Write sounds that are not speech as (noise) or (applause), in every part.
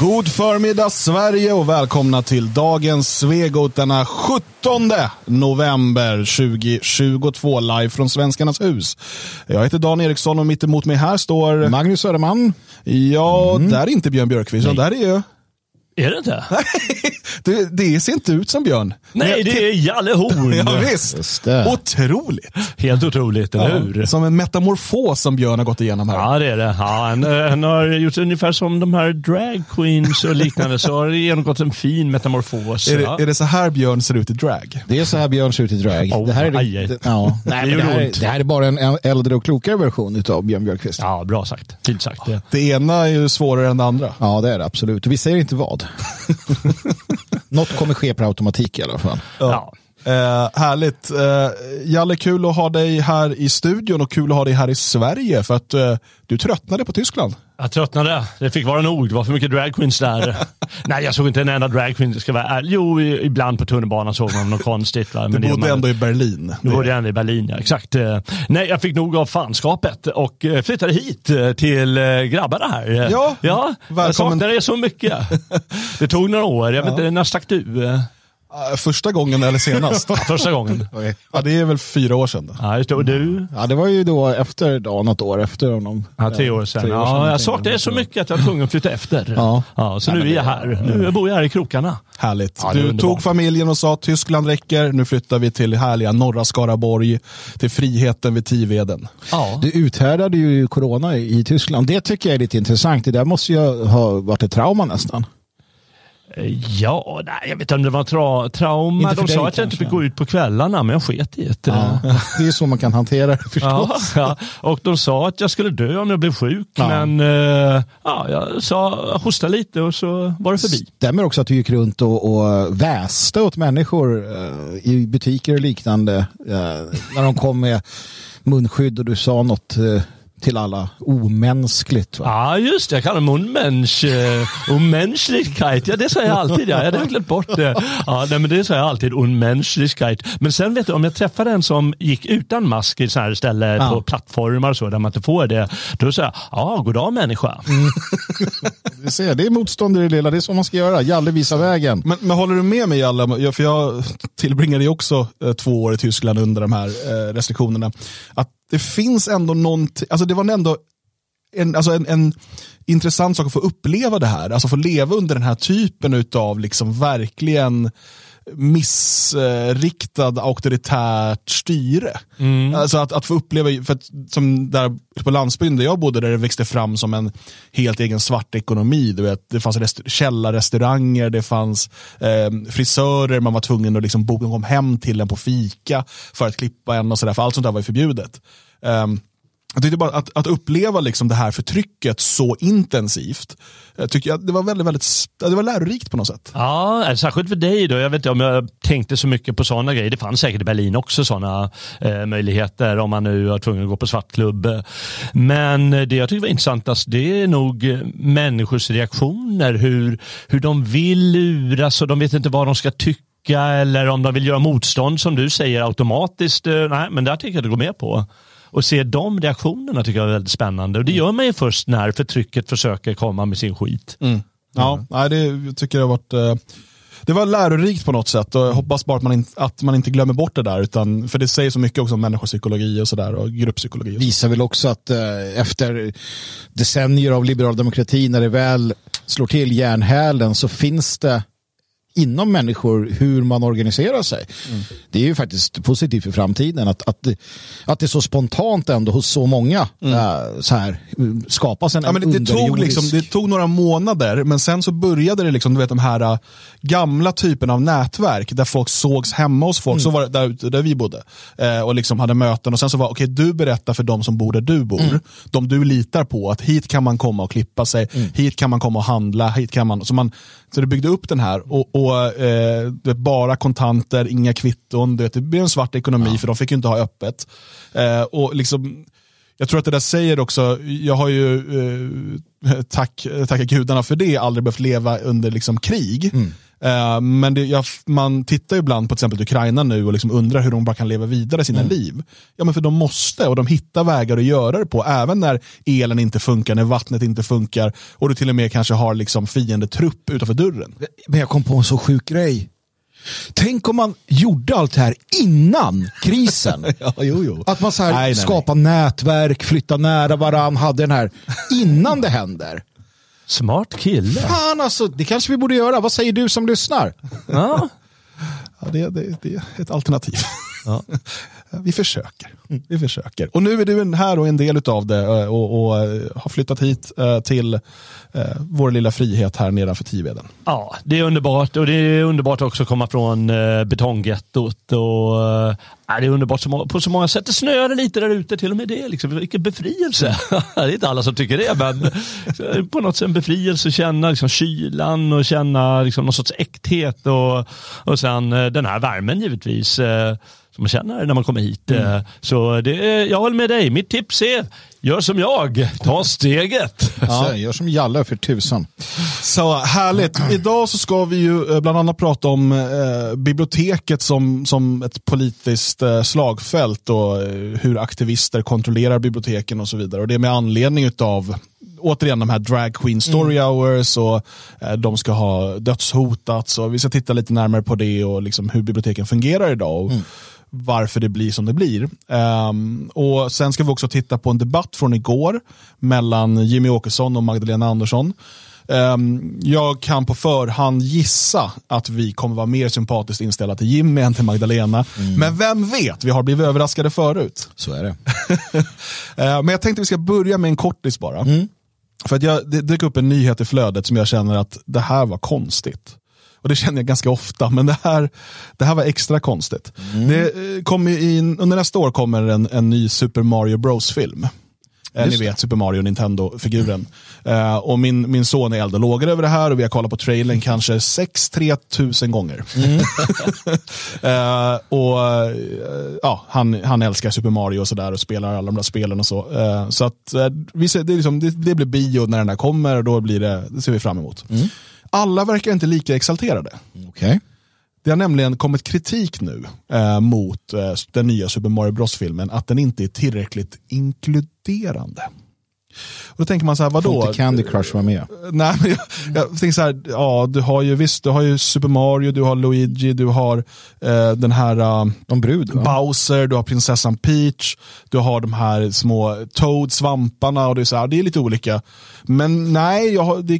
God förmiddag Sverige och välkomna till dagens Svegot denna 17 november 2022 live från Svenskarnas hus. Jag heter Dan Eriksson och mitt emot mig här står Magnus Söderman. Ja, mm. där är inte Björn Björkqvist, där är ju är det inte? det, det ser inte ut som Björn. Nej, det är Jalle Horn. ja, visst. Otroligt. Helt otroligt, eller ja, hur? Som en metamorfos som Björn har gått igenom här. Ja, det är det. Ja, han, eh, han har gjort ungefär som de här drag queens och liknande, så har det genomgått en fin metamorfos. Är det, ja. är det så här Björn ser ut i drag? Det är så här Björn ser ut i drag. Oh, det, här är, det, det, ja. (laughs) Nej, det, här, det här är bara en äldre och klokare version av Björn Björkqvist. Ja, bra sagt. Fint sagt. Det. det ena är ju svårare än det andra. Ja, det är det absolut. Vi säger inte vad. (laughs) Något kommer ske per automatik i alla fall. Ja. Eh, härligt. Eh, Jalle, kul att ha dig här i studion och kul att ha dig här i Sverige för att eh, du tröttnade på Tyskland. Jag tröttnade. Det fick vara nog. Det var för mycket dragqueens där. (laughs) Nej, jag såg inte en enda dragqueen. Ska vara ärlig. Jo, ibland på tunnelbanan såg man något konstigt. Va? Men du bodde ändå i Berlin. Du bodde ändå i Berlin, ja. Exakt. Eh, nej, jag fick nog av fanskapet och eh, flyttade hit eh, till grabbarna här. Ja, ja. Jag saknar er så mycket. (laughs) Det tog några år. Jag vet inte, när stack du? Uh, första gången eller senast? (laughs) första gången. ja, det är väl fyra år sedan. Då. Ja, just det. Och du? Ja, det var ju då efter, då, något år efter honom. Ja, tre år sedan. Tre år sedan ja, jag saknade så mycket att jag var tvungen att flytta efter. Ja. Ja, så nu är jag här. Nu bor jag här i krokarna. Härligt. Ja, du tog familjen och sa att Tyskland räcker. Nu flyttar vi till härliga norra Skaraborg, till friheten vid Tiveden. Ja. Du uthärdade ju corona i Tyskland. Det tycker jag är lite intressant. Det där måste ju ha varit ett trauma nästan. Ja, nej, jag vet inte om det var tra trauma. De sa att jag inte fick gå ut på kvällarna, men jag sket i det. Ja, det är så man kan hantera det förstås. Ja, ja. Och de sa att jag skulle dö om jag blev sjuk, men uh, ja, jag sa hosta lite och så var det förbi. Stämmer också att du gick runt och, och väste åt människor uh, i butiker och liknande uh, när de kom med munskydd och du sa något till alla omänskligt. Va? Ja, just det. Jag kallar det unmensch, uh, Unmenschlichkeit. Ja, det säger jag alltid. Ja. Jag hade glömt bort det. Ja, nej, men det säger jag alltid. Unmenschlichkeit. Men sen vet du, om jag träffar en som gick utan mask i sådana här ställen ja. på plattformar och så, där man inte får det, då säger jag, ja, god dag människa. Mm. (laughs) du ser, det är motstånd i det lilla. Det är så man ska göra. Jalle visar vägen. Men, men håller du med mig, Jalle? För jag tillbringade ju också eh, två år i Tyskland under de här eh, restriktionerna. Att det finns ändå någonting, alltså det var ändå en, alltså en, en intressant sak att få uppleva det här, alltså få leva under den här typen av liksom verkligen missriktad auktoritärt styre. Mm. Alltså att, att få uppleva, för att, som där på landsbygden där jag bodde, där det växte fram som en helt egen svart ekonomi. Du vet, det fanns rest- källarrestauranger, det fanns eh, frisörer, man var tvungen att liksom boka kom hem till en på fika för att klippa en och sådär, för allt sånt där var ju förbjudet. Um, jag tyckte bara att, att uppleva liksom det här förtrycket så intensivt, eh, jag tyckte jag, det var väldigt, väldigt det var lärorikt på något sätt. Ja, eh, särskilt för dig då. Jag vet inte om jag tänkte så mycket på sådana grejer. Det fanns säkert i Berlin också sådana eh, möjligheter om man nu var tvungen att gå på svartklubb. Men det jag tycker var intressantast alltså, det är nog eh, människors reaktioner. Hur, hur de vill luras och de vet inte vad de ska tycka eller om de vill göra motstånd som du säger automatiskt. Nej, men det tycker jag du går med på. Och se de reaktionerna tycker jag är väldigt spännande. Och det gör man ju först när förtrycket försöker komma med sin skit. Mm. Ja, mm. nej, det tycker jag har varit eh, det var lärorikt på något sätt och jag hoppas bara att man, in, att man inte glömmer bort det där. Utan, för det säger så mycket också om människopsykologi och sådär och grupppsykologi. Och Visar väl också att eh, efter decennier av liberal demokrati när det väl slår till järnhälen så finns det inom människor hur man organiserar sig. Mm. Det är ju faktiskt positivt för framtiden att, att, att det så spontant ändå hos så många mm. äh, så här, skapas en, ja, men det, det, tog liksom, det tog några månader men sen så började det liksom, du vet, de här uh, gamla typerna av nätverk där folk sågs hemma hos folk, mm. så var det där, där vi bodde eh, och liksom hade möten och sen så var okej okay, du berättar för de som bor där du bor, mm. de du litar på att hit kan man komma och klippa sig, mm. hit kan man komma och handla, hit kan man, så man så det byggde upp den här och, och eh, bara kontanter, inga kvitton. Det, det blev en svart ekonomi ja. för de fick ju inte ha öppet. Eh, och liksom, jag tror att det där säger också, jag har ju, eh, tack, tacka gudarna för det, aldrig behövt leva under liksom krig. Mm. Eh, men det, jag, man tittar ibland på till exempel Ukraina nu och liksom undrar hur de bara kan leva vidare sina Mm. liv. Ja men för de måste och de hittar vägar att göra det på. Även när elen inte funkar, när vattnet inte funkar och du till och med kanske har liksom fiendetrupp utanför dörren. Men jag kom på en så sjuk grej. Tänk om man gjorde allt det här innan krisen. (laughs) Ja, jo, jo. Att man så här Nej, nej, nej. skapar nätverk, flyttar nära varann, hade den här innan det händer. Smart kille. Fan alltså, det kanske vi borde göra. Vad säger du som lyssnar? Ja. Ja, det, det, det är ett alternativ. Ja. (laughs) Vi försöker. Vi försöker. Och nu är du här och en del av det eh, och, och, och har flyttat hit eh, till vår lilla frihet här nedanför Tiveden. Ja, det är underbart och det är underbart också att komma från betonggettot. Och, ja, det är underbart på så många sätt. Det snöade lite där ute, till och med det. Liksom. Vilken befrielse. (laughs) det är inte alla som tycker det, men (laughs) på något sätt en befrielse att känna liksom, kylan och känna liksom, någon sorts äkthet. Och, och sen den här värmen givetvis. Eh, man känner när man kommer hit. Eh, Så det, är- jag håller med dig. Mitt tips är, gör som jag. Ta steget. (laughs) Ja. Gör som Jalle för tusan. Så härligt. Idag så ska vi ju eh, bland annat prata om eh, biblioteket som, som ett politiskt eh, slagfält och eh, hur aktivister kontrollerar biblioteken och så vidare. Och det är med anledning av återigen de här drag queen story hours och eh, de ska ha dödshotats och vi ska titta lite närmare på det och liksom hur biblioteken fungerar idag. Och, varför det blir som det blir. Ehm, och Sen ska vi också titta på en debatt från igår mellan Jimmy Åkesson och Magdalena Andersson. Ehm, jag kan på förhand gissa att vi kommer vara mer sympatiskt inställda till Jimmy än till Magdalena. Men vem vet, vi har blivit överraskade förut. Så är det. (laughs) Eh, Men jag tänkte vi ska börja med en kortis bara. För att jag, det dök upp en nyhet i flödet som jag känner att det här var konstigt. Och det känner jag ganska ofta, men det här, det här var extra konstigt. Det eh, kommer i, under nästa år kommer en, en ny Super Mario Bros-film. Eh, Ni vet Super Mario Nintendo-figuren. Eh, och min, min son är eld och lågor över det här och vi har kollat på trailern kanske 6-3 tusen gånger. (laughs) Eh, och eh, ja, han, han älskar Super Mario och sådär och spelar alla de där spelen och så. Så att vi ser, det, är liksom, det, det blir bio när den här kommer och då blir det, det ser vi fram emot. Alla verkar inte lika exalterade. Okej. Det har nämligen kommit kritik nu eh, mot eh, den nya Super Mario Bros-filmen att den inte är tillräckligt inkluderande. Och då tänker man så här, Får vadå? inte Candy Crush vara med? Nej, men jag, jag tänker så här, ja, du har ju visst, du har ju Super Mario, du har Luigi, du har eh, den här eh, De brud va? Bowser, du har prinsessan Peach, du har de här små Toad, svamparna och det är, så här, det är lite olika. Men nej, jag har, det,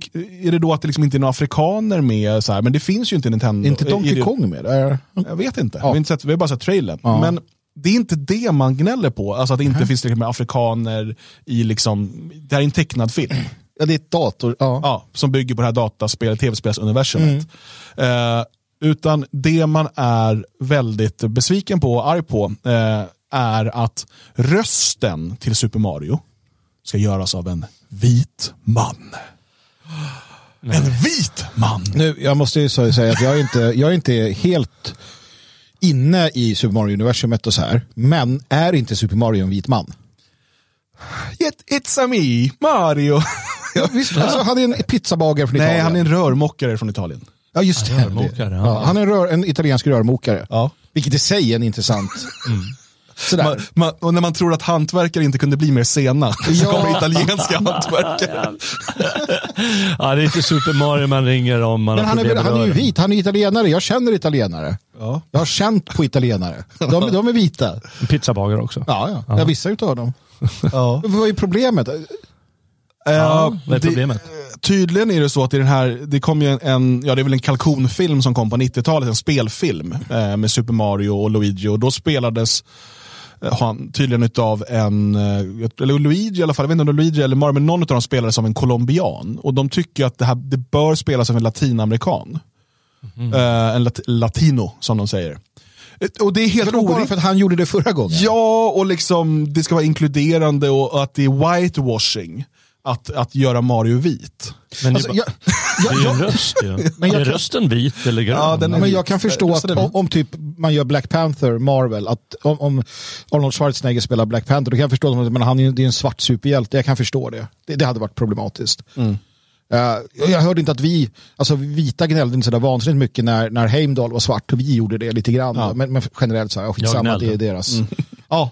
är det då att det liksom inte är några afrikaner med? Så här, men det finns ju inte Nintendo. Är inte Donkey Kong med? Där? Jag vet inte, Ja. vi, har inte sett, vi har bara sett trailern. Ja. Men det är inte det man gnäller på, alltså att det inte finns tillräckligt med afrikaner i liksom, det här är en tecknad film. Ja, det är ett dator. Ja. Ja, som bygger på det här dataspel, tv-spelsuniversumet. Eh, utan det man är väldigt besviken på och arg på eh, är att rösten till Super Mario ska göras av en vit man. En vit man! Nu, jag måste ju säga att jag är, inte, jag är inte helt inne i Super Mario-universumet och så här. Men är inte Super Mario en vit man? It, it's a me, Mario! (laughs) Ja, visst, alltså, han är en pizzabagare från Italien. Nej, han är en rörmokare från Italien. Ja, just det. rörmokare, ja. Ja, han är en, rör, en italiensk rörmokare. Ja. Vilket i sig är en intressant... Sådär. Man, man, och när man tror att hantverkare inte kunde bli mer sena, (laughs) så Ja. kommer italienska (laughs) hantverkare. Ja, det är inte Super Mario man ringer om man Men har han är, han är ju vit, han är italienare. Jag känner italienare. Ja. Jag har känt på italienare. De, de är vita. Pizzabagare också. Ja, ja. Jag vissa utav dem. (laughs) Ja. Vad är problemet? Ja, vad är det- problemet? Tydligen är det så att i den här, det kom ju en, en, ja det är väl en kalkonfilm som kom på 90-talet, en spelfilm eh, med Super Mario och Luigi och då spelades eh, han tydligen utav en, eh, eller Luigi i alla fall, jag vet inte om Luigi eller Mario, men någon av dem spelades av en colombian. Och de tycker att det, här, det bör spelas av en latinamerikan. Eh, en lat, latino som de säger. Och det är helt orimligt. för att han gjorde det förra gången? Ja, och liksom det ska vara inkluderande och att det är whitewashing. Att, att göra Mario vit. Men det, Alltså, jag, (laughs) det är ju en röst. (laughs) Men jag är rösten vit eller grön? Ja, den Ja, är men vit. jag kan förstå att Rösten är om, om typ man gör Black Panther, Marvel, att om, om Arnold Schwarzenegger spelar Black Panther, då kan jag förstå att men han är, det är en svart superhjälte. Jag kan förstå det. Det, det hade varit problematiskt. Uh, jag hörde inte att vi, alltså vita gnällde inte sådär vansinnigt mycket när, när Heimdall var svart och vi gjorde det lite grann. Ja. Men, men generellt så här, skitsamma, Jag det är deras. Ja.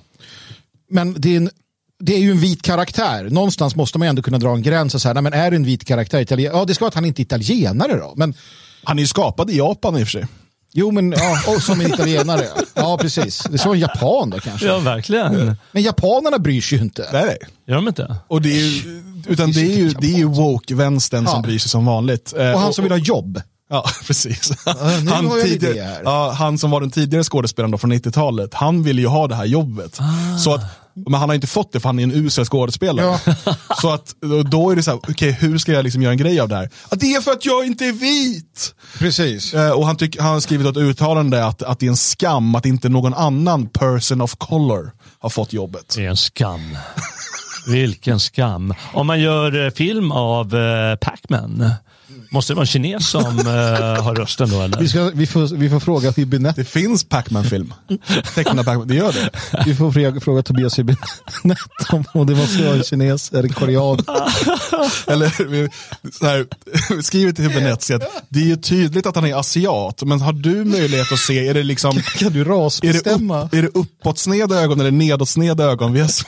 Men det är, en, det är ju en vit karaktär. Någonstans måste man ändå kunna dra en gräns och säga, nej men är det en vit karaktär italien? Ja, det ska vara att han inte är italienare då. Men Han är ju skapad i Japan i och för sig. jo, men ja, och som en italienare. Ja, precis. Det vara en japan då kanske. Ja, verkligen. Men japanerna bryr sig ju inte. Nej, nej. Gör de inte? Och det är ju, utan det är ju, det är ju woke-vänstern Ja. som bryr sig som vanligt. Eh, Och han som vill ha jobb. Ja, (laughs) precis. en idé tidigare, här. ja, han som var den tidigare skådespelaren då från 90-talet, han ville ju ha det här jobbet. Ah. Så att, men han har inte fått det för han är en usel skådespelare. (laughs) Så att då- är det så här, okej hur ska jag liksom göra en grej av det här? Ja, det är för att jag inte är vit! Precis. Eh, och han, tyck, han har skrivit ett uttalande att, att det är en skam att inte någon annan person of color har fått jobbet. Det är en skam. Vilken skam. Om man gör eh, film av eh, Pac-Man, måste det vara en kines som eh, har rösten då? Eller? Vi, ska, vi, får, vi får fråga Hübinette. Det finns Pac-Man-film. Tecknad Pac-Man, det gör det. Vi får fråga, fråga Tobias Hübinette om, om det måste vara en kines eller korean. Eller vi, så här, vi skriver till Hübinette att det är ju tydligt att han är asiat, men har du möjlighet att se, är det liksom Kan du är det, rasbestämma? upp, är det uppåtsneda ögon eller nedåtsneda ögon? Vi har så,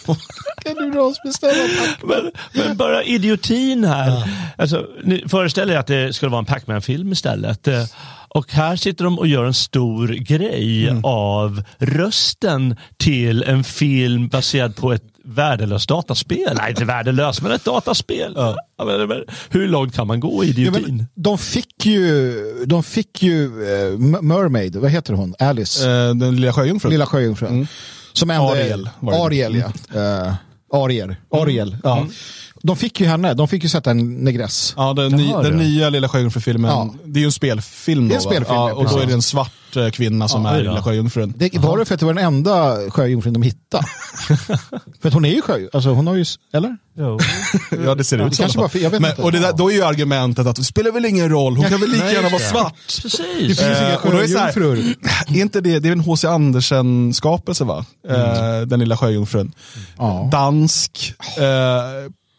Kan du rasbestämma? Men, men bara idiotin här. Alltså, ni föreställer er att det skulle vara en Pac-Man-film istället. Eh, Och här sitter de och gör en stor grej av rösten till en film baserad på ett värdelöst dataspel. Nej, inte värdelöst, men ett dataspel. Ja, hur långt kan man gå i Ja, idiotin? men, de fick ju, de fick ju M- Mermaid, vad heter hon? Alice, eh, den lilla sjöjungfrun. lilla sjöjungfrun. Som ändå är- Ariel. Ariel, ja. Uh, Ariel, Ariel. Ja. De fick ju henne, de fick ju sätta en negress. Ja, den, ny, den nya Lilla Sjöjungfru-filmen, Ja. det är ju en spelfilm. Det är en spelfilm, ja, Och då är det en svart eh, kvinna som Ja, är ja. Lilla Sjöjungfrun. Det var det för att det var den enda sjöjungfrun de hittade. (laughs) för att hon är ju sjö, alltså hon har ju, eller? (laughs) Ja, det ser ut så. kanske bara för- jag vet Men, inte. och det där, då är ju argumentet att det spelar väl ingen roll, hon kan väl lika gärna vara svart. (laughs) Det Precis. finns inga Eh, och då är det så här- sjöjungfrur. (clears throat) Är inte det, det är en H.C. Andersen-skapelse va? Eh, den lilla sjöjungfrun. Ja. Dansk, eh,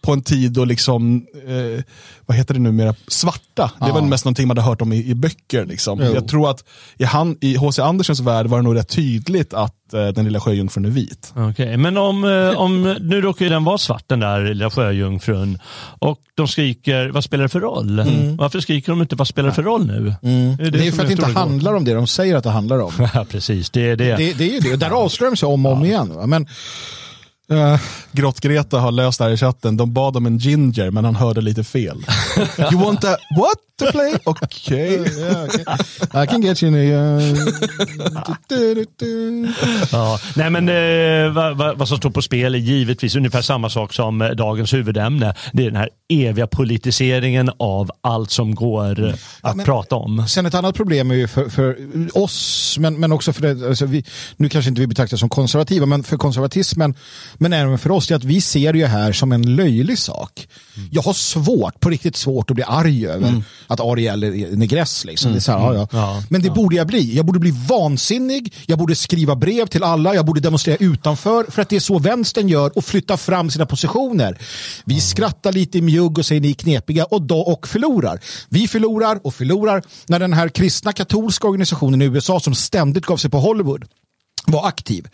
på en tid då liksom, eh, vad heter det numera, svarta. Det var mest någonting man hade hört om i, i böcker. Liksom. Jo. Jag tror att i han- i H.C. Andersens värld var det nog rätt tydligt att eh, den lilla sjöjungfrun är vit. Okej, men om, eh, om, nu råkar den vara svart den där lilla sjöjungfrun och de skriker, vad spelar det för roll? Varför skriker de inte, vad spelar det för roll nu? Mm. Det, är som för att det inte handlar om det de säger att det handlar om. (laughs) Ja, precis. Det är det. Det, det är ju det, där avslöjar de sig om och om igen. Va? Men, eh, Grott-Greta har löst det här i chatten. De bad om en ginger, men han hörde lite fel. you want a what to play? Okej. (laughs) yeah, okay. I can get you uh, (laughs) du, du. Ja. Nej, men eh, vad, vad, vad som står på spel är givetvis ungefär samma sak som eh, dagens huvudämne. Det är den här eviga politiseringen av allt som går eh, att men- prata om. Sen ett annat problem är ju för, för oss, men, men också för det, alltså vi, nu kanske inte vi betraktas som konservativa, men för konservatismen, men även för oss, är att vi ser det ju här som en löjlig sak. Jag har svårt, på riktigt svårt att bli arg över att Ariel är negress. Liksom. Det är här, ja, ja. Ja, Men det borde jag bli. Jag borde bli vansinnig, jag borde skriva brev till alla, jag borde demonstrera utanför för att det är så vänstern gör och flytta fram sina positioner. Vi skrattar lite i jugg och säger ni är knepiga och, då, och förlorar. Vi förlorar och förlorar när den här kristna katolska organisationen i USA som ständigt gav sig på Hollywood var aktiv.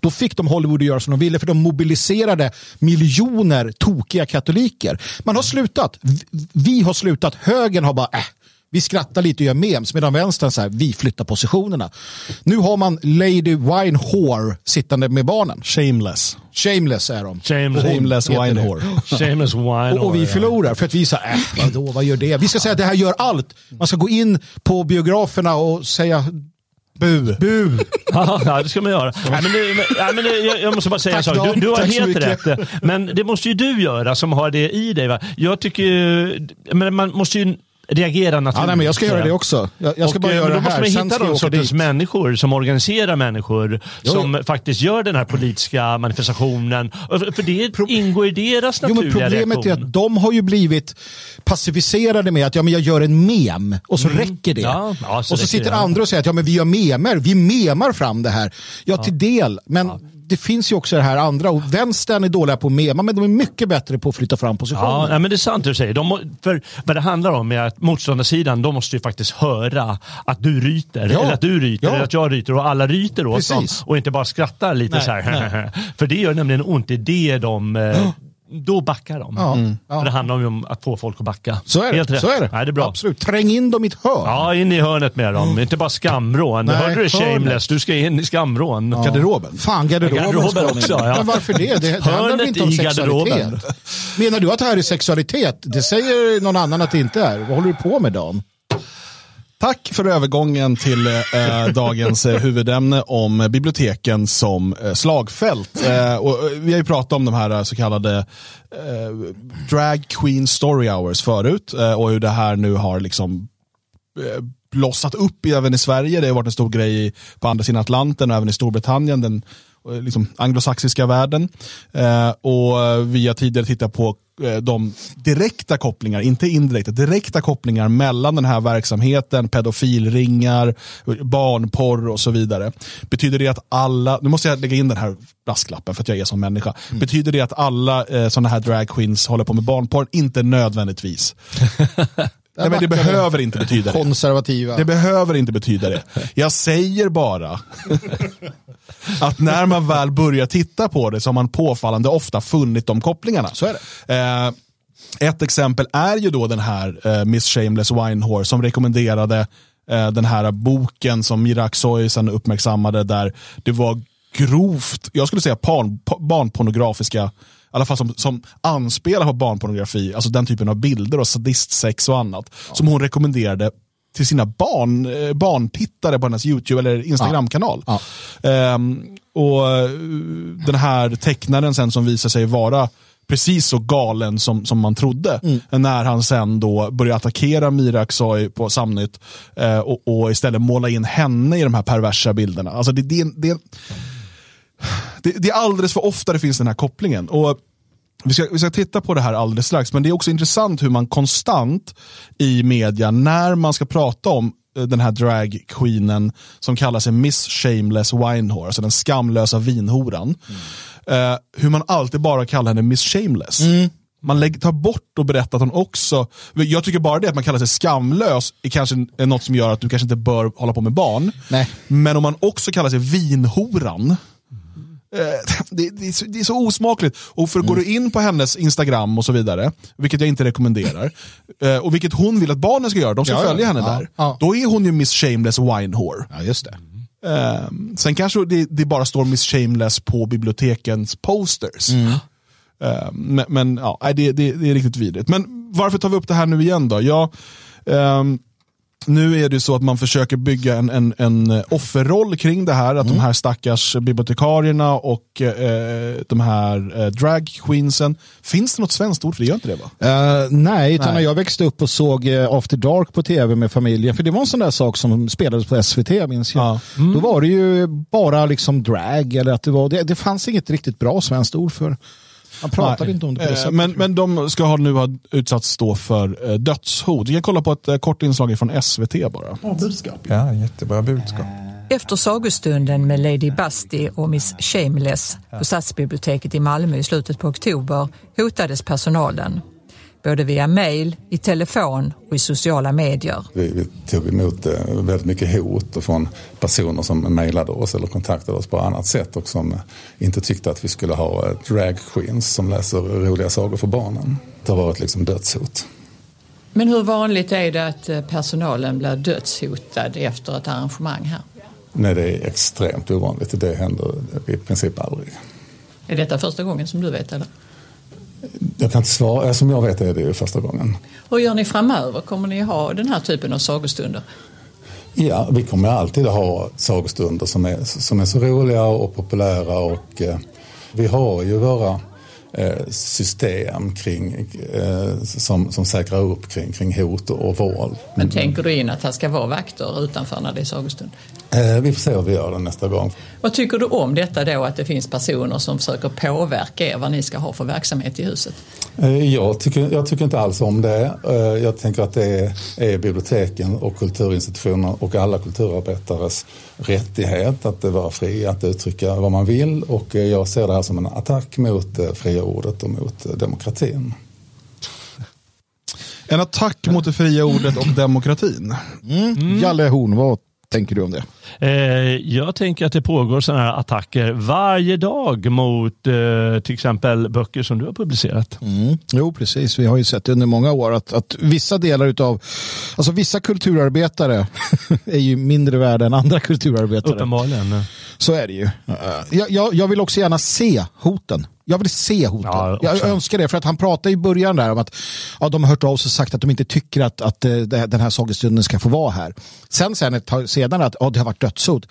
Då fick de Hollywood att göra som de ville för de mobiliserade miljoner tokiga katoliker. Man har slutat. Vi- Vi har slutat. Högern har bara äh, vi skrattar lite och gör memes medan vänstern så här, vi flyttar positionerna. Nu har man Lady Wine Whore sittande med barnen. Shameless. Shameless är de. Shameless, Shameless wine whore. (laughs) shameless wine. Och, och vi förlorar för att vi säger, äh, vadå, vad gör det? Vi ska säga att det här gör allt. Man ska gå in på biograferna och säga Bu. bu. (laughs) Ja, det ska man göra. Men, det, men, ja, men jag, jag måste bara säga en sak. Du, du har Tack helt rätt. Men det måste ju du göra som har det i dig. Va? Jag tycker ju- men man måste ju reagera naturligt. Ja, nej, men jag ska göra det också. Jag, jag ska Och, bara eh, göra det då måste här. man hitta de sortens dit. människor som organiserar människor Jo, som faktiskt gör den här politiska manifestationen. För det ingår i deras Jo, men naturliga problemet reaktion. är att de har ju blivit pacificerade med att ja, men jag gör en mem och så räcker det. Mm. Ja, ja, så och så räcker sitter det, andra och säger att ja, men vi gör memer, vi memar fram det här. Ja, till del, men det finns ju också det här andra. Och vänstern är dåliga på mema, men de är mycket bättre på att flytta fram positioner. Ja, men det är sant det du säger. De, för vad det handlar om är att motståndarsidan, de måste ju faktiskt höra att du ryter, Ja. eller att du ryter, Ja. eller att jag ryter och alla ryter åt dem Precis. och inte bara skrattar lite Nej, så här. (laughs) för det gör nämligen ont, det är det de, eh, då backar de. Ja, Mm. ja. Det handlar ju om att få folk att backa. Så är det. Helt rätt. Så är det. Nej, det är bra. Absolut. Träng in dem i ett hörn. Ja, in i hörnet med dem. Inte bara skamrån. Nej, Hörde du shameless? Du ska in i skamrån. Garderoben. Fan, garderoben, Garderoben också, ja. Men varför det? Det, det handlar inte om i garderoben. sexualitet? Menar du att det här är sexualitet? Det säger någon annan att det inte är. Vad håller du på med Dan? Tack för övergången till eh, dagens eh, huvudämne om biblioteken som eh, slagfält. Eh, och, eh, vi har ju pratat om de här eh, så kallade eh, drag queen story hours förut eh, och hur det här nu har liksom eh, blossat upp även i Sverige. Det har varit en stor grej på andra sidan Atlanten och även i Storbritannien, den eh, liksom, anglosaxiska världen. Eh, och vi har tidigare tittat på de direkta kopplingar, inte indirekta, direkta kopplingar mellan den här verksamheten, pedofilringar, barnporr och så vidare. Betyder det att alla, nu måste jag lägga in den här brasklappen för att jag är som människa. Betyder det att alla eh, sådana här drag queens håller på med barnporr? Inte nödvändigtvis. (laughs) Nej, men det behöver inte betyda det. Konservativa. Det behöver inte betyda det. Jag säger bara (laughs) att när man väl börjar titta på det så har man påfallande ofta funnit de kopplingarna. Så är det. Eh, ett exempel är ju då den här eh, Miss Shameless Winehore som rekommenderade eh, den här boken som Mirak Soy sen uppmärksammade där det var grovt, jag skulle säga barn, barnpornografiska i alla fall som, som anspelar på barnpornografi, alltså den typen av bilder och sadistsex och annat, som hon rekommenderade till sina barn, eh, barntittare på hennes YouTube eller Instagramkanal. Ja. Ehm, och eh, den här tecknaren sen som visar sig vara precis så galen som, som man trodde. När han sen då började attackera Mira Aksoy på Samnytt eh, och, och istället måla in henne i de här perversa bilderna. Alltså det, det, det, det, det är alldeles för ofta det finns den här kopplingen. Och vi ska, vi ska titta på det här alldeles strax, men det är också intressant hur man konstant i media, när man ska prata om eh, den här dragqueenen som kallar sig Miss Shameless Winehore, alltså den skamlösa vinhoran. Eh, hur man alltid bara kallar henne Miss Shameless. Man lägger, tar bort och berättar att hon också, jag tycker bara det att man kallar sig skamlös är kanske är något som gör att du kanske inte bör hålla på med barn. Nej. Men om man också kallar sig vinhoran, (laughs) det, det, är så, det är så osmakligt. Och för går du in på hennes Instagram och så vidare, vilket jag inte rekommenderar, (laughs) eh, och vilket hon vill att barnen ska göra, de ska Ja, ja. följa henne Ja, där, ja. då är hon ju Miss Shameless Winehore. Ja, just det. Eh, sen kanske det, det bara står Miss Shameless på bibliotekens posters. Eh, men men ja, det, det, är riktigt vidrigt. Men varför tar vi upp det här nu igen då? Ja, ehm, nu är det så att man försöker bygga en, en, en offerroll kring det här. Att de här stackars bibliotekarierna och eh, de här eh, drag queensen. Finns det något svenskt ord för det? Gör inte det va? Eh, nej, utan Nej. när jag växte upp och såg uh, After Dark på tv med familjen, för det var en sån där sak som spelades på SVT, minns jag. Ja. Då var det ju bara liksom drag, eller att det var, det, det fanns inget riktigt bra svenskt ord för. Man pratade Nej. inte om det på det Eh, sättet. Men, men de ska ha, nu ha utsatts då för eh, dödshot. Vi kan kolla på ett eh, kort inslag från SVT bara. Ja, jättebra budskap. Efter sagostunden med Lady Basti och Miss Shameless på Stadsbiblioteket i Malmö i slutet på oktober hotades personalen. Både via mail, i telefon och i sociala medier. Vi, vi tog emot eh, väldigt mycket hot från personer som mejlade oss eller kontaktade oss på annat sätt och som inte tyckte att vi skulle ha eh, drag queens som läser roliga sagor för barnen. Det har varit liksom dödshot. Men hur vanligt är det att eh, personalen blir dödshotad efter ett arrangemang här? Nej, det är extremt ovanligt. Det händer i princip aldrig. Är detta första gången som du vet eller? Jag kan inte svara. Som jag vet är det första gången. Hur gör ni framöver? Kommer ni ha den här typen av sagostunder? Ja, vi kommer alltid att ha sagostunder som är, som är så roliga och populära och eh, vi har ju våra eh, system kring, eh, som, som säkrar upp kring, kring hot och våld. Men tänker du in att det ska vara vakter utanför när det är sagostund? Eh, vi får se hur vi gör det nästa gång. Vad tycker du om detta då att det finns personer som försöker påverka er vad ni ska ha för verksamhet i huset? Eh, jag tycker, jag tycker inte alls om det. Eh, jag tänker att det är, är biblioteken och kulturinstitutioner och alla kulturarbetares rättighet att vara fria att uttrycka vad man vill och jag ser det här som en attack mot det fria ordet och mot demokratin. En attack mot det fria ordet och demokratin. Mm. Jalle Horn, vad tänker du om det? Eh, jag tänker att det pågår sådana här attacker varje dag mot eh, till exempel böcker som du har publicerat. Mm. Jo, precis. Vi har ju sett under många år att, att vissa delar utav, alltså vissa kulturarbetare (laughs) är ju mindre värda än andra kulturarbetare. Uppenbarligen. Så är det ju. Jag, jag, jag vill också gärna se hoten. Jag vill se hoten. Ja, jag önskar det, för att han pratade i början där om att ja, de har hört av sig och sagt att de inte tycker att, att uh, den här sagostunden ska få vara här. Sen sen ett tag sedan att ja, det har varit dödshot.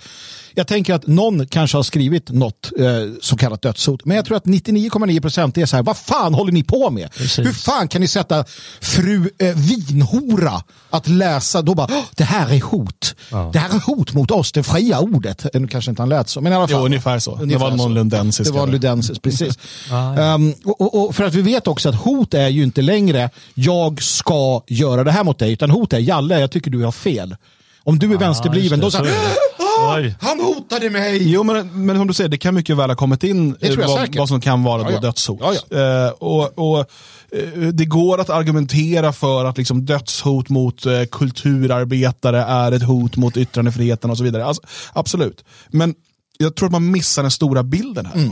Jag tänker att någon kanske har skrivit något eh, så kallat dödshot. Men jag tror att 99,9 procent är så här, vad fan håller ni på med? Precis. Hur fan kan ni sätta fru eh, vinhora att läsa, då bara, det här är hot. Ja. Det här är hot mot oss, det fria ordet. Nu kanske inte han lät så, men i alla fall. Jo, ungefär så. Det Ungefär var någon så. lundensisk. Det var ludensis, precis. Ah, ja. um, och, och, och för att vi vet också att hot är ju inte längre jag ska göra det här mot dig, utan hot är Jalle, jag tycker du har fel. Om du är vänsterbliven, just då så är det. "Ah, Oj. han hotade mig. Jo, men, men som du säger, det kan mycket väl ha kommit in eh, vad, vad som kan vara Ja, då ja. dödshot. Ja, Eh, och, och, eh, det går att argumentera för att liksom, dödshot mot eh, kulturarbetare är ett hot mot yttrandefriheten och så vidare. Alltså, absolut. Men jag tror att man missar den stora bilden här. Mm.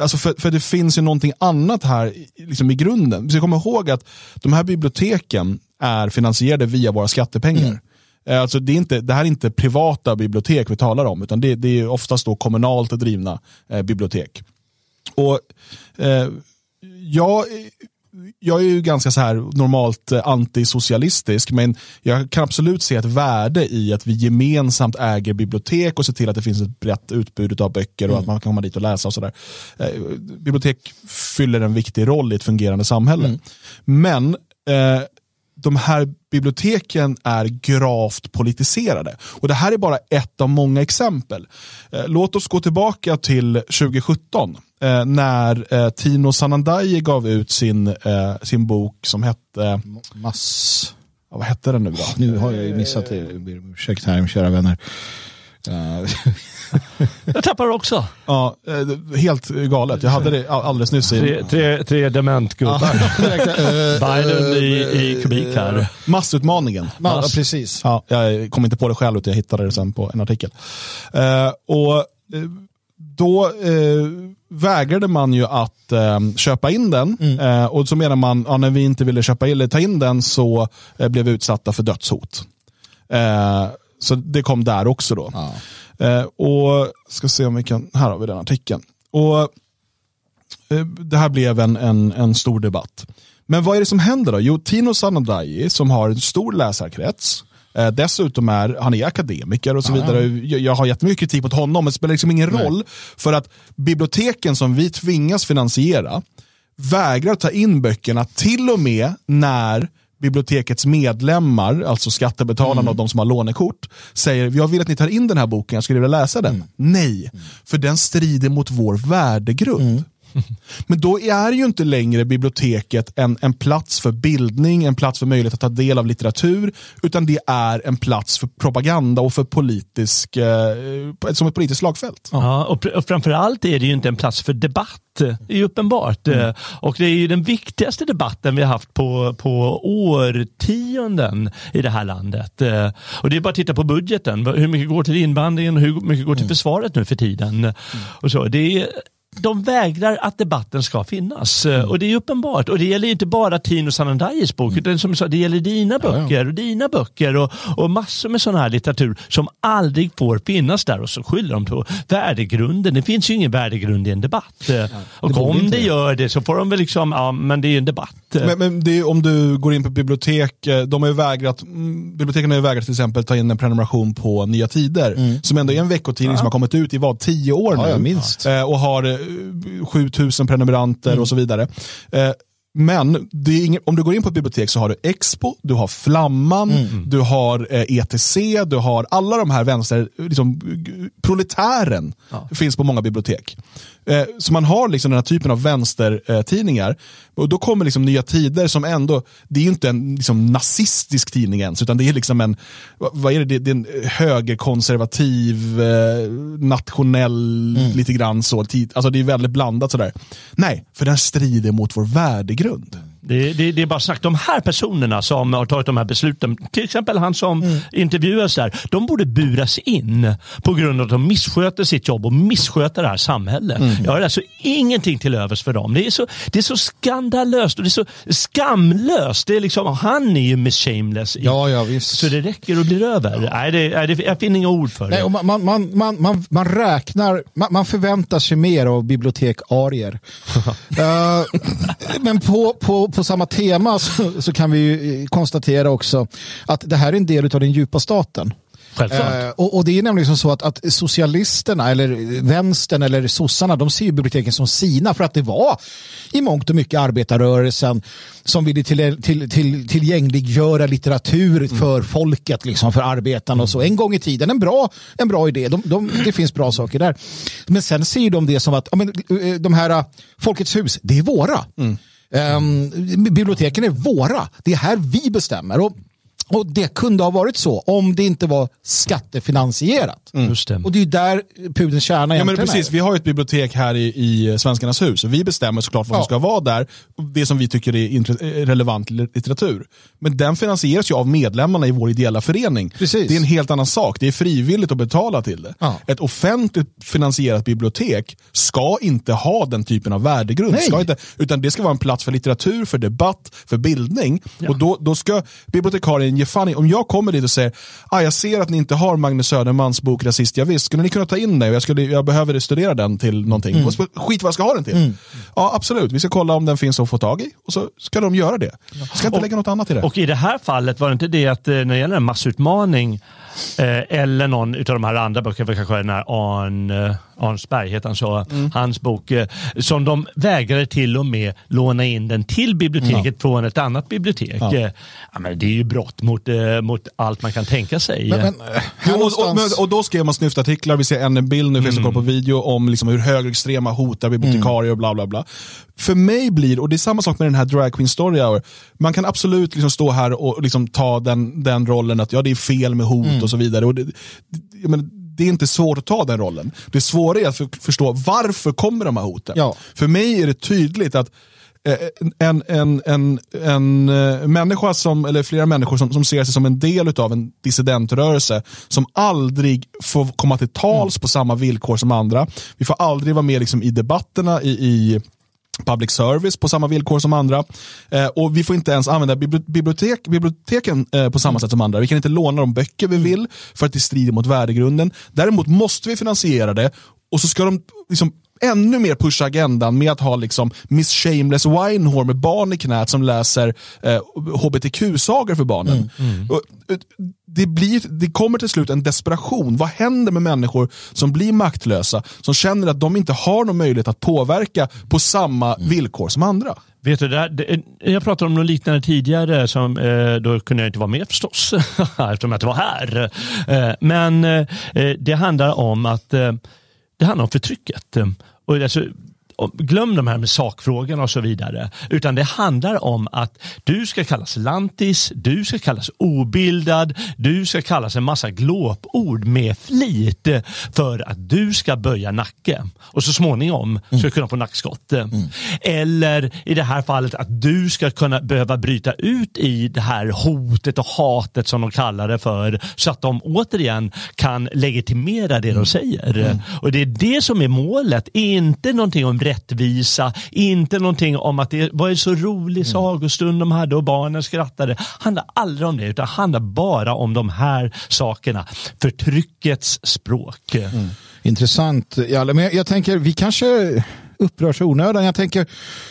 Alltså för, för det finns ju någonting annat här liksom i grunden. Vi ska komma ihåg att de här biblioteken är finansierade via våra skattepengar. Mm. Eh, Alltså det, är inte, det här är inte privata bibliotek vi talar om, utan det, det är oftast då kommunalt drivna eh, bibliotek. Och eh, jag, jag är ju ganska så här normalt eh, antisocialistisk, men jag kan absolut se ett värde i att vi gemensamt äger bibliotek och ser till att det finns ett brett utbud av böcker och att man kan komma dit och läsa och sådär. Eh, bibliotek fyller en viktig roll i ett fungerande samhälle. Men eh, de här biblioteken är gravt politiserade. Och Det här är bara ett av många exempel. Eh, låt oss gå tillbaka till 2017 eh, när eh, Tino Sanandaji gav ut sin, sin bok som hette, Mass... ja, vad hette den nu då? Nu har jag ju missat det. Jag ber om Ursäkt här, kära vänner. Eh, (laughs) Jag tappar också. Ja, eh, helt galet. Jag hade det all- alldeles nyss. Tre, I, tre, tre dementgubbar. (laughs) Berglund i, i kubik här. massutmaningen. ja, precis. Ja, jag kom inte på det själv utan jag hittade det sen på en artikel. Eh, och eh, Då eh, vägrade man ju att eh, köpa in den eh, och så menar man ja, när vi inte ville köpa in, eller ta in den så eh, blev vi utsatta för dödshot. Så det kom där också då. Ja. Eh, och ska se om vi kan, här har vi den artikeln. Och eh, Det här blev en, en, en stor debatt. Men vad är det som händer då? Jo, Tino Sanandaji som har en stor läsarkrets, eh, dessutom är han är akademiker och så vidare. Jag, jag har jättemycket kritik mot honom, men det spelar liksom ingen roll för att biblioteken som vi tvingas finansiera vägrar ta in böckerna till och med när bibliotekets medlemmar, alltså skattebetalarna och de som har lånekort, säger jag vill att ni tar in den här boken, jag skulle vilja läsa den. Nej, för den strider mot vår värdegrund. (laughs) Men då är ju inte längre biblioteket en, en plats för bildning, en plats för möjlighet att ta del av litteratur, utan det är en plats för propaganda och för politisk, eh, som ett politiskt slagfält. Ja, och, pr- och framförallt är det ju inte en plats för debatt. Det är ju uppenbart. Eh, Och det är ju den viktigaste debatten vi har haft på, på årtionden i det här landet. Eh, Och det är bara att titta på budgeten. Hur mycket går till invandringen och hur mycket går till försvaret nu för tiden. Och så. Det är, de vägrar att debatten ska finnas. Eh, Och det är uppenbart. Och det gäller inte bara Tino Sanandajis bok, utan som sa, det gäller dina böcker och dina böcker och, och massor med sån här litteratur som aldrig får finnas där. Och så skyller de på värdegrunden. Det finns ju ingen värdegrund i en debatt. Eh, och borde om det. gör det så får de väl liksom, ja men det är ju en debatt. Eh, Men, men det om du går in på bibliotek, eh, de har ju vägrat, mm, biblioteken har ju vägrat till exempel ta in en prenumeration på Nya Tider, som ändå är en veckotidning som har kommit ut i vad, tio år Ja, nu? ja, minst. Eh, och har eh, 7000 prenumeranter och så vidare. Eh, men ingen, om du går in på ett bibliotek så har du Expo, du har Flamman, du har eh, ETC, du har alla de här vänster, liksom, proletären finns på många bibliotek. Eh, så man har liksom den här typen av vänstertidningar. Och då kommer liksom Nya Tider som ändå, det är inte en liksom, nazistisk tidning ens, utan det är liksom en, vad är det, det, det är en högerkonservativ, eh, nationell, lite grann så. Tid, alltså det är väldigt blandat sådär. Nej, för den strider mot vår värdegrund. Det, det, det är bara sagt, de här personerna som har tagit de här besluten, till exempel han som Mm. intervjuas där, de borde buras in på grund av att de missköter sitt jobb och missköter det här samhället. Mm. Jag har alltså ingenting till övers för dem. Det är så, det är så skandalöst och det är så skamlöst. Det är liksom, han är ju Miss Shameless. Ja, ja, visst. Så det räcker och blir över. Nej, det, det, jag finner inga ord för det. Nej, och man, man, man, man, man, man räknar, man, man förväntar sig mer av bibliotekarier. (laughs) Eh, men på, på, på samma tema så, så kan vi ju konstatera också att det här är en del av den djupa staten. Eh, och, och det är nämligen så att, att socialisterna eller vänstern eller sossarna de ser ju biblioteken som sina för att det var i mångt och mycket arbetarrörelsen som ville till, till, till, tillgängliggöra litteratur för folket, liksom, för arbetarna och så. En gång i tiden, en bra, en bra idé. De, de, det finns bra saker där. Men sen ser de det som att ja, men, eh, de här eh, Folkets hus, det är våra. Um, biblioteken är våra. Det är här vi bestämmer. Och och det kunde ha varit så om det inte var skattefinansierat. Just det. Och det är ju där pudelns kärna Ja, men precis, är. vi har ju ett bibliotek här i, i Svenskarnas hus. Vi bestämmer såklart vad som Ja. ska vara där. Det som vi tycker är eh, relevant litteratur. Men den finansieras ju av medlemmarna i vår ideella förening. Precis. Det är en helt annan sak. Det är frivilligt att betala till det. Ja. Ett offentligt finansierat bibliotek ska inte ha den typen av värdegrund. Nej. Ska inte, utan det ska vara en plats för litteratur, för debatt, för bildning. Och då, då ska bibliotekarien ge fan i- Om jag kommer dit och säger ah, jag ser att ni inte har Magnus Södermans bok Rasist, ja, visst, skulle ni kunna ta in den? Jag, skulle, jag behöver studera den till någonting. Mm. Och Skit vad jag ska ha den till. Ja, absolut. Vi ska kolla om den finns att få tag i. Och så ska de göra det. Ska inte lägga något annat i det. Och i det här fallet var det inte det att eh, när det gäller en massutmaning eh, eller någon av de här andra böckerna, kanske den här Arn, eh, Arnsberg heter han så, Mm. hans bok, eh, som de vägrade till och med låna in den till biblioteket från ett annat bibliotek. Ja. ja, men det är ju brott mot, mot allt man kan tänka sig. Men, men, Jo, och, och, då skrev man snyftartiklar, vi ser en bild nu, finns det kolla på video, om liksom hur högerextrema hotar bibliotekarier och bla bla bla. För mig blir, och det är samma sak med den här Drag Queen Story Hour, man kan absolut liksom stå här och liksom ta den, den rollen att ja, det är fel med hot och så vidare. Och det, menar, det är inte svårt att ta den rollen. Det svåra är att för, förstå varför kommer de här hoten. Ja. För mig är det tydligt att eh, en, en, en, en eh, människa som, eller flera människor som, som ser sig som en del av en dissidentrörelse som aldrig får komma till tals på samma villkor som andra. Vi får aldrig vara med liksom, i debatterna i, i public service på samma villkor som andra. Eh, och vi får inte ens använda bibli- bibliotek, biblioteken eh, på samma sätt som andra. Vi kan inte låna de böcker vi vill för att det strider mot värdegrunden. Däremot måste vi finansiera det och så ska de liksom ännu mer pusha agendan med att ha liksom Miss Shameless Winehore med barn i knät som läser eh, hbtq-sagor för barnen. Och, eh, det, blir, det kommer till slut en desperation. Vad händer med människor som blir maktlösa, som känner att de inte har någon möjlighet att påverka på samma villkor som andra? Vet du, där, det, jag pratade om något liknande tidigare, som, eh, då kunde jag inte vara med förstås, (laughs) eftersom jag inte var här. Eh, men eh, det handlar om att eh, det handlar om förtrycket. Och alltså, glöm de här med sakfrågorna och så vidare. Utan det handlar om att du ska kallas lantis, du ska kallas obildad, du ska kallas en massa glåpord med flit för att du ska böja nacke. Och så småningom ska du kunna få nackskott. Eller i det här fallet att du ska kunna behöva bryta ut i det här hotet och hatet som de kallar det för. Så att de återigen kan legitimera det de säger. Och det är det som är målet. Inte någonting om rättvisa, inte någonting om att det var en så rolig sagostund de hade och barnen skrattade. handlar aldrig om det utan handlar bara om de här sakerna. Förtryckets språk. Intressant. Ja, men jag, jag tänker, vi kanske upprörs i onödan. Jag tänker,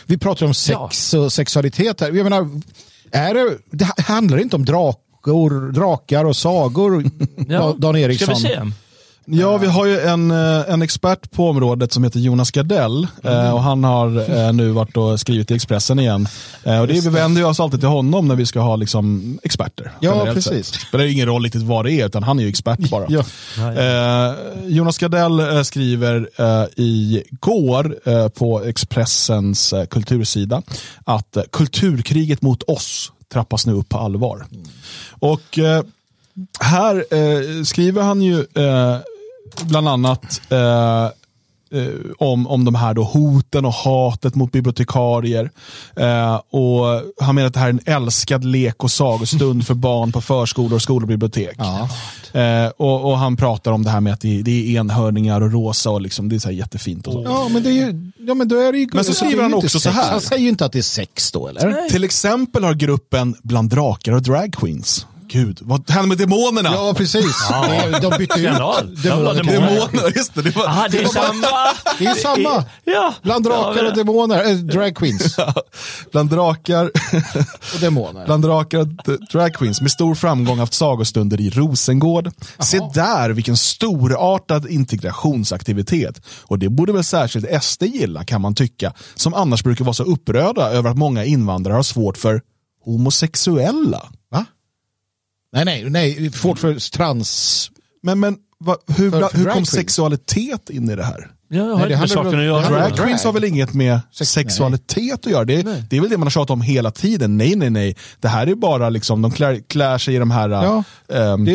vi pratar om sex och sexualitet här. Jag menar, är det, det handlar inte om drakor, drakar och sagor, Dan Eriksson. Ska vi se? Ja, vi har ju en, eh, en expert på området som heter Jonas Gardell mm. och han har eh, nu varit och skrivit i Expressen igen. Och det, vi vänder oss alltid till honom när vi ska ha liksom, experter. Ja, precis. Sett. Det spelar ingen roll riktigt vad det är, utan han är ju expert bara. (laughs) Ja. Eh, Jonas Gardell skriver eh, igår eh, på Expressens eh, kultursida att kulturkriget mot oss trappas nu upp på allvar. Mm. Och här eh, skriver han ju eh, bland annat eh, eh, om, om de här då hoten och hatet mot bibliotekarier. Eh, och han menar att det här är en älskad lek och sagostund för barn på förskolor, skolor och bibliotek. Ja. Eh, och, och, han pratar om det här med att det, det är enhörningar och rosa och liksom, det är så jättefint. Och så. Ja, men, det är ju, ja, men då är det ju... Men så skriver han också så här. Han säger ju inte att det är sex då, eller? Nej. Till exempel har gruppen Bland drakar och dragqueens gud, vad hände med demonerna? Ja, precis. Ja. De bytte ut demoner. Demoner, just det. Det, var, Aha, det är samma. Det är samma. Ja. Bland drakar och demoner, äh, drag queens. (laughs) Ja. Bland drakar (laughs) och demoner. Bland drakar och drag queens med stor framgång haft sagostunder i Rosengård. Aha. Se där vilken storartad integrationsaktivitet. Och det borde väl särskilt SD gilla kan man tycka, som annars brukar vara så upprörda över att många invandrare har svårt för homosexuella. Nej, nej, nej, svårt för trans... Men, men va, hur, för, för hur kom sexualitet in i det här? Ja, jag har nej, inte saken att göra. Drag queens har väl inget med Sex, sexualitet nej. att göra? Det, det är väl det man har tjatat om hela tiden. Nej, nej, nej. Det här är bara liksom, de klär, klär sig i de här ja, um,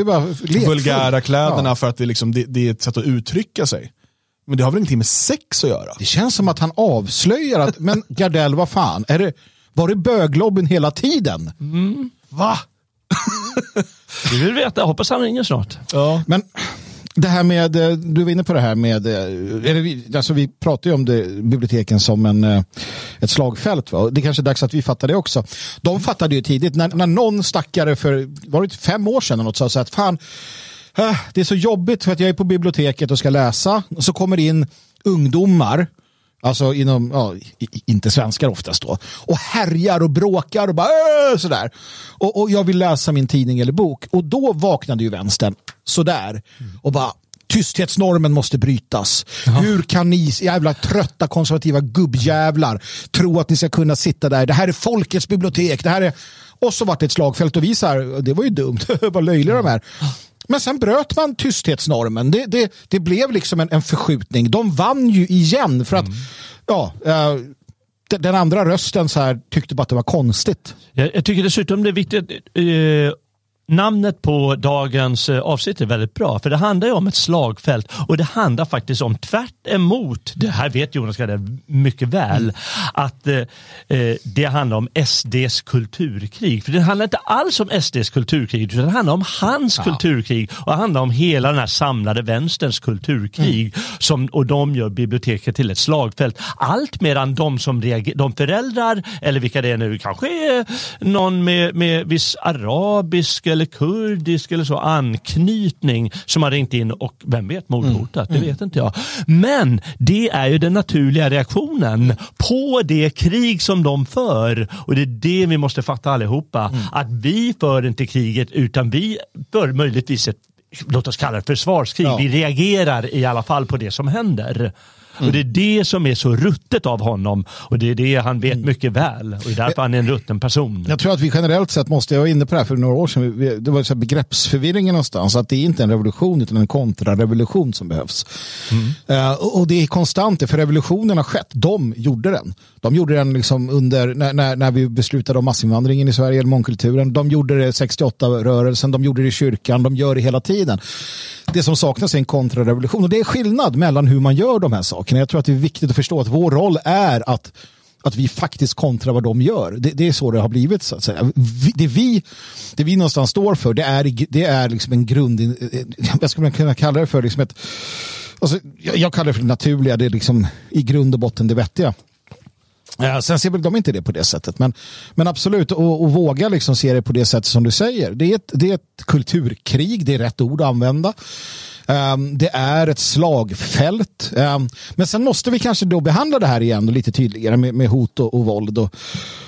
vulgära kläderna ja. för att det, liksom, det, det är ett sätt att uttrycka sig. Men det har väl ingenting med sex att göra? Det känns som att han avslöjar att, men Gardell, vad fan, är det, var det böglobbyn hela tiden? Mm. Va? (laughs) Vi vill veta, jag hoppas han ringer snart. Ja. Men det här med, eh, du var inne på det här med, eh, vi, alltså vi pratar ju om det, biblioteken som en, eh, ett slagfält. Va? Det är kanske är dags att vi fattar det också. De fattade ju tidigt, när, när någon stackare för var det fem år sedan något, sa att fan, det är så jobbigt för att jag är på biblioteket och ska läsa och så kommer in ungdomar Alltså inom, ja, inte svenskar oftast då. Och härjar och bråkar och bara äh, sådär. Och, och jag vill läsa min tidning eller bok. Och då vaknade ju vänstern sådär. Och bara tysthetsnormen måste brytas. Jaha. Hur kan ni jävla trötta konservativa gubbjävlar tro att ni ska kunna sitta där? Det här är folkets bibliotek. Det här är... Och så vart det ett slagfält och vi så här, det var ju dumt, (laughs) vad löjliga de är. Men sen bröt man tysthetsnormen. Det, det, det blev liksom en, en förskjutning. De vann ju igen för att mm. ja, uh, den andra rösten så här, tyckte bara att det var konstigt. Jag, jag tycker dessutom det är viktigt uh, Namnet på dagens eh, avsnitt är väldigt bra för det handlar ju om ett slagfält och det handlar faktiskt om tvärt emot, det här vet Jonas Gardell mycket väl, mm. att eh, eh det handlar om SDs kulturkrig. För det handlar inte alls om SDs kulturkrig utan det handlar om hans ja. kulturkrig och det handlar om hela den här samlade vänsterns kulturkrig mm. som, och de gör biblioteket till ett slagfält. Allt medan de som reagerar, de föräldrar eller vilka det är nu, kanske är någon med, med viss arabisk eller kurdisk eller så anknytning som har ringt in och vem vet mordhotat, mm. det vet inte jag. Men det är ju den naturliga reaktionen på det krig som de för och det är det vi måste fatta allihopa. Mm. Att vi för inte kriget utan vi för möjligtvis ett låt oss kalla det försvarskrig. Ja. Vi reagerar i alla fall på det som händer. Mm. Och Det är det som är så ruttet av honom och det är det han vet mm. mycket väl och det är därför han är en rutten person. Jag tror att vi generellt sett måste, jag var inne på det här för några år sedan, det var så begreppsförvirring någonstans, att det är inte en revolution utan en kontrarevolution som behövs. Mm. Uh, och det är konstant, för revolutionen har skett, de gjorde den. De gjorde den liksom under, när, när, när vi beslutade om massinvandringen i Sverige, mångkulturen, de gjorde det 68-rörelsen, de gjorde det i kyrkan, de gör det hela tiden det som saknas är en kontrarevolution. Och det är skillnad mellan hur man gör de här sakerna. Jag tror att det är viktigt att förstå att vår roll är att att vi faktiskt kontrar vad de gör. Det, det, är så det har blivit. så att säga. Vi, det, vi, det vi någonstans står för det är, det är liksom en grund... Eh, eh, vad skulle man kunna kalla det för? Liksom ett, alltså, jag, jag kallar det för det naturliga. Det är liksom i grund och botten det vettiga. Ja, sen ser väl de inte det på det sättet. Men, men absolut, och, och våga liksom se det på det sättet som du säger. Det är ett, det är ett kulturkrig, det är rätt ord att använda. Um, det är ett slagfält. Um, men sen måste vi kanske då behandla det här igen lite tydligare med, med hot och, och våld och,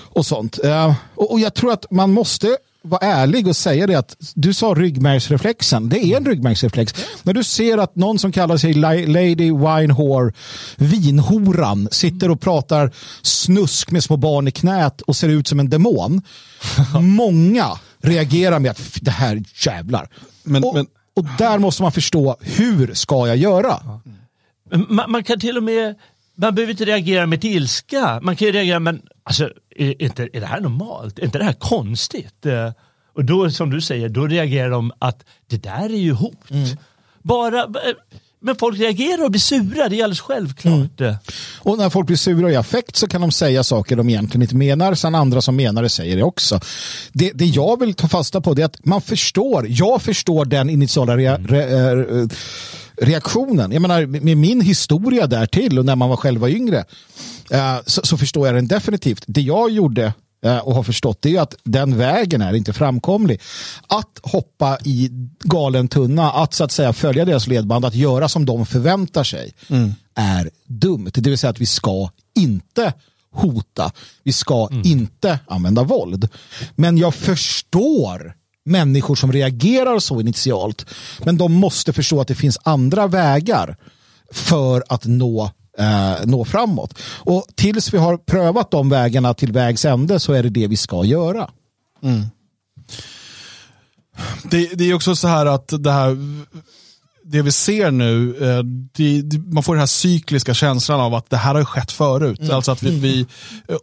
och sånt. Uh, och, och, jag tror att man måste vara ärlig och säga det att du sa ryggmärgsreflexen. Det är en ryggmärgsreflex. När du ser att någon som kallar sig Lady Winehore, vinhoran, sitter och pratar snusk med små barn i knät och ser ut som en demon. (laughs) Många reagerar med att det här jävlar. Men, och, men, och där måste man förstå, hur ska jag göra? Man, man kan till och med man behöver inte reagera med ilska. Man kan ju reagera, men alltså, är, inte, är det här normalt? Är inte det här konstigt? Eh, och då, som du säger, då reagerar de att det där är ju hot. Mm. Bara, eh, men folk reagerar och blir sura, det är alldeles självklart. Mm. Och när folk blir sura i affekt så kan de säga saker de egentligen inte menar, sen andra som menar det säger det också. Det, det jag vill ta fasta på är att man förstår, jag förstår den initiala rea, re, re, reaktionen. Jag menar, med min historia där till och när man var själv var yngre uh, så, så, förstår jag den definitivt. Det jag gjorde och har förstått det är att den vägen är inte framkomlig. Att hoppa i galen tunna, att så att säga följa deras ledband, att göra som de förväntar sig mm. är dumt. Det vill säga att vi ska inte hota. Vi ska mm. inte använda våld. Men jag förstår människor som reagerar så initialt. Men de måste förstå att det finns andra vägar för att nå eh, nå framåt. Och tills vi har prövat de vägarna till vägs ände så är det det vi ska göra. Mm. Det, det, är också så här att det här det vi ser nu, eh, det, det, man får den här cykliska känslan av att det här har skett förut. Mm. Alltså att vi, vi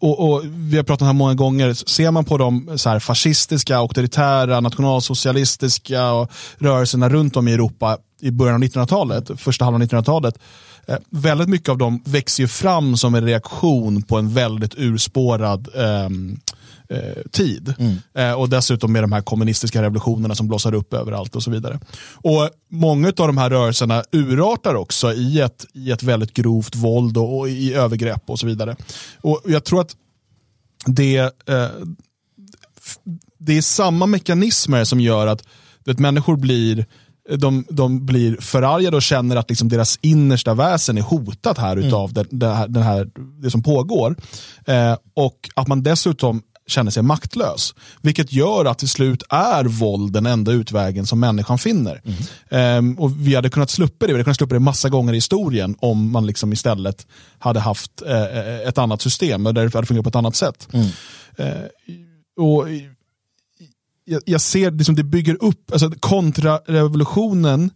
och, och, vi har pratat om det här många gånger, ser man på de så här fascistiska, auktoritära, nationalsocialistiska rörelserna runt om i Europa i början av 1900-talet, första halvan av 1900-talet, eh, väldigt mycket av dem växer ju fram som en reaktion på en väldigt urspårad eh, eh, tid. Mm. Eh, och dessutom med de här kommunistiska revolutionerna som blossar upp överallt och så vidare. Och Många av de här rörelserna urartar också i ett, i ett väldigt grovt våld och, och i övergrepp och så vidare. Och Jag tror att det, eh, det är samma mekanismer som gör att vet, människor blir de, de blir förargade och känner att liksom deras innersta väsen är hotat här mm. utav det, det, här, det, här, det som pågår. Eh, och att man dessutom känner sig maktlös. Vilket gör att till slut är våld den enda utvägen som människan finner. Mm. Um, och Vi hade kunnat slippa det, vi hade kunnat slippa det massa gånger i historien om man liksom istället hade haft uh, ett annat system där det hade fungerat på ett annat sätt. Mm. Uh, och jag, jag ser liksom det bygger upp, alltså kontrarevolutionen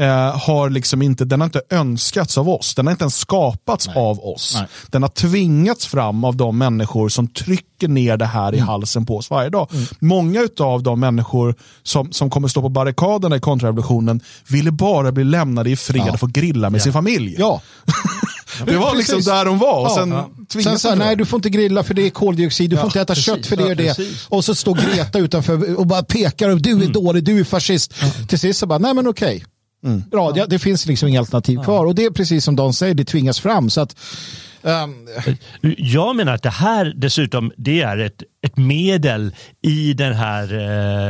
eh, har liksom inte, den har inte önskats av oss. Den har inte ens skapats Nej. av oss. Nej. Den har tvingats fram av de människor som trycker ner det här mm. i halsen på oss varje dag. Mm. Många av de människor som, som kommer stå på barrikaderna i kontrarevolutionen ville bara bli lämnade i fred ja. och få grilla med ja. sin familj. Ja. (laughs) Det var liksom Precis. där de var. Och sen, ja. sen så här, nej du får inte grilla för det är koldioxid, du får inte äta Precis. kött för det är det. Och så står Greta utanför och bara pekar och du är mm. dålig, du är fascist. Till sist så bara, nej men okej. Mm. Bra, det, det, finns liksom inga alternativ ja. kvar och det är precis som de säger, det tvingas fram. Så att, um... Jag menar att det här dessutom det är ett, ett medel i det här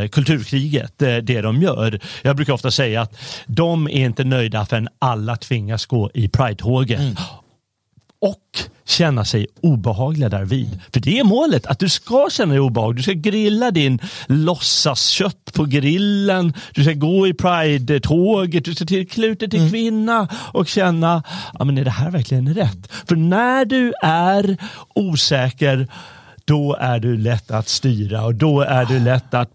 eh, kulturkriget, eh, det de gör. Jag brukar ofta säga att de är inte nöjda förrän alla tvingas gå i Pride-tåget. Mm och känna sig obehagliga därvid. För det är målet, att du ska känna dig obehaglig. Du ska grilla din låtsaskött på grillen, du ska gå i Pride-tåget, du ska till klutet till mm. kvinna och känna, ja men är det här verkligen rätt? För när du är osäker, då är du lätt att styra och då är du lätt att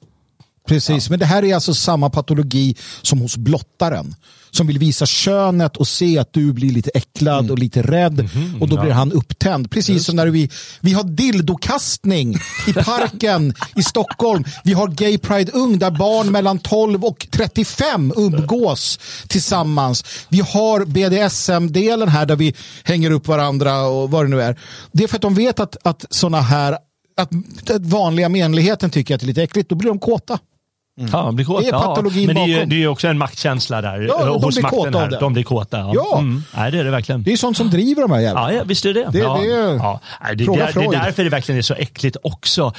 Precis, ja. men det här är alltså samma patologi som hos blottaren som vill visa könet och se att du blir lite äcklad mm. och lite rädd mm -hmm, och då ja. blir han upptänd. Precis Just. som när vi, vi har dildokastning i (laughs) parken i Stockholm. Vi har Gay Pride Ung där barn mellan 12 och 35 umgås tillsammans. Vi har BDSM-delen här där vi hänger upp varandra och vad det nu är. Det är för att de vet att, att sådana här att vanliga menligheten tycker att det är lite äckligt, då blir de kåta. Mm. Ja, de blir kåta. Det är patologin ja. Men det är, bakom. det är också en maktkänsla där ja, de hos makten. Här. De blir kåta. Ja. ja. Mm. Nej, det är det verkligen. Det är sånt som driver de här jävlarna. Ja, visst är det det. ja. det, är... ja. Nej, det, det, det är därför det verkligen är så äckligt också.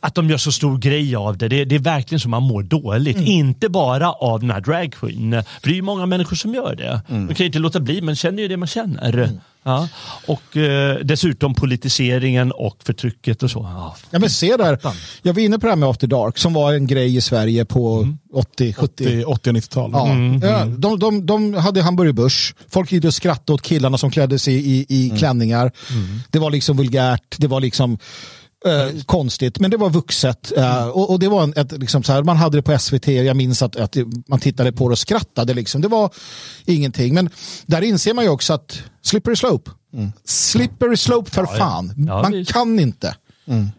Att de gör så stor grej av det. Det, det är verkligen som man mår dåligt. Mm. Inte bara av den här dragqueen. För det är ju många människor som gör det. Mm. Man kan ju inte låta bli, men känner ju det man känner. Mm. Ja. Och eh, dessutom politiseringen och förtrycket och så. Ja. Ja, men se där. Jag var inne på det här med After Dark som var en grej i Sverige på 80, 70. 80 och 90-tal. Ja. Ja, de, de, de hade Hamburger Börs. Folk gick och skrattade åt killarna som klädde sig i, i klänningar. Det var liksom vulgärt. Det var liksom eh, konstigt, men det var vuxet. Eh, och, och det var en, ett, liksom så här, man hade det på SVT. Jag minns att, att man tittade på det och skrattade. Liksom. Det var ingenting. Men där inser man ju också att slippery slope. Slippery slope för fan. Ja, man visst. kan inte.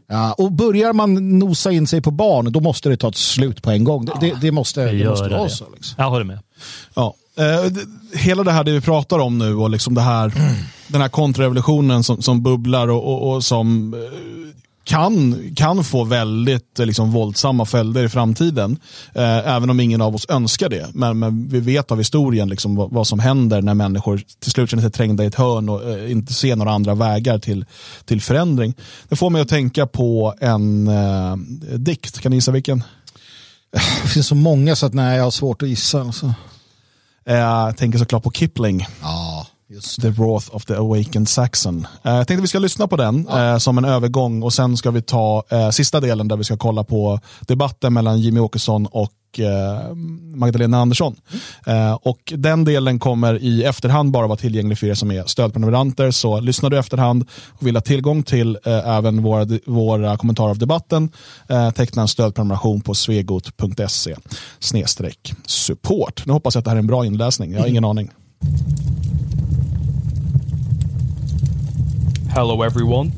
Ja, och börjar man nosa in sig på barn, då måste det ta ett slut på en gång. Det, det, det måste, det måste vara det. så. Liksom. Jag håller med. Ja. Eh, det- hela det här det vi pratar om nu och liksom det här, den här kontrarevolutionen som, som bubblar och, och, och som eh, kan, kan få väldigt eh, liksom, våldsamma följder i framtiden. Eh, även om ingen av oss önskar det. Men, men vi vet av historien liksom, vad, vad som händer när människor till slut känner sig trängda i ett hörn och eh, inte ser några andra vägar till, till förändring. Det får mig att tänka på en eh, dikt. Kan ni gissa vilken? Det finns så många så att nej, jag har svårt att gissa. Alltså. Eh, jag tänker såklart på Kipling. Ja, just The Wrath of the Awakened Saxon. Eh, jag tänkte vi ska lyssna på den eh, som en övergång och sen ska vi ta eh, sista delen där vi ska kolla på debatten mellan Jimmy Åkesson och Magdalena Andersson. Eh, och den delen kommer i efterhand bara vara tillgänglig för er som är stödprenumeranter. Så lyssnar du efterhand och vill ha tillgång till även våra, våra kommentarer av debatten, teckna en stödprenumeration på svegot.se support. Nu hoppas jag att det här är en bra inläsning. Jag har ingen aning. Hello, everyone.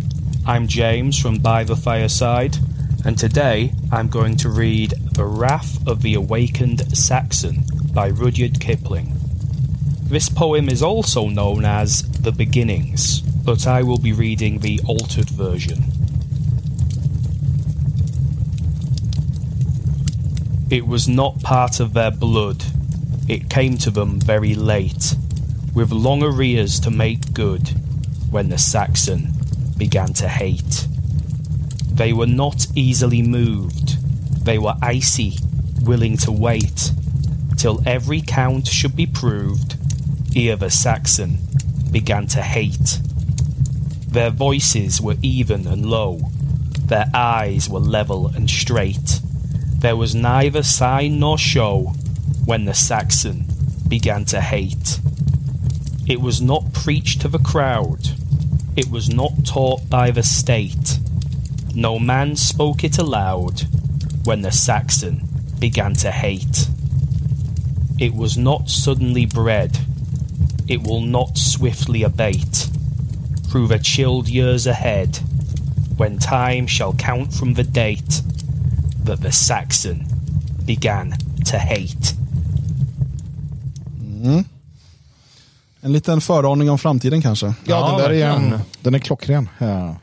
I'm James from By the Fireside, and today I'm going to read The Wrath of the Awakened Saxon by Rudyard Kipling. This poem is also known as The Beginnings, but I will be reading the altered version. It was not part of their blood. It came to them very late, with long arrears to make good when the Saxon began to hate. They were not easily moved. They were icy, willing to wait till every count should be proved ere the Saxon began to hate. Their voices were even and low, their eyes were level and straight. There was neither sign nor show when the Saxon began to hate. It was not preached to the crowd. It was not taught by the state. No man spoke it aloud when the Saxon began to hate. It was not suddenly bred. It will not swiftly abate through the chilled years ahead when time shall count from the date that the Saxon began to hate. Mm-hmm. En liten föraning om framtiden kanske. Ja, Ja, den där är, verkligen. den är klockren. Ja.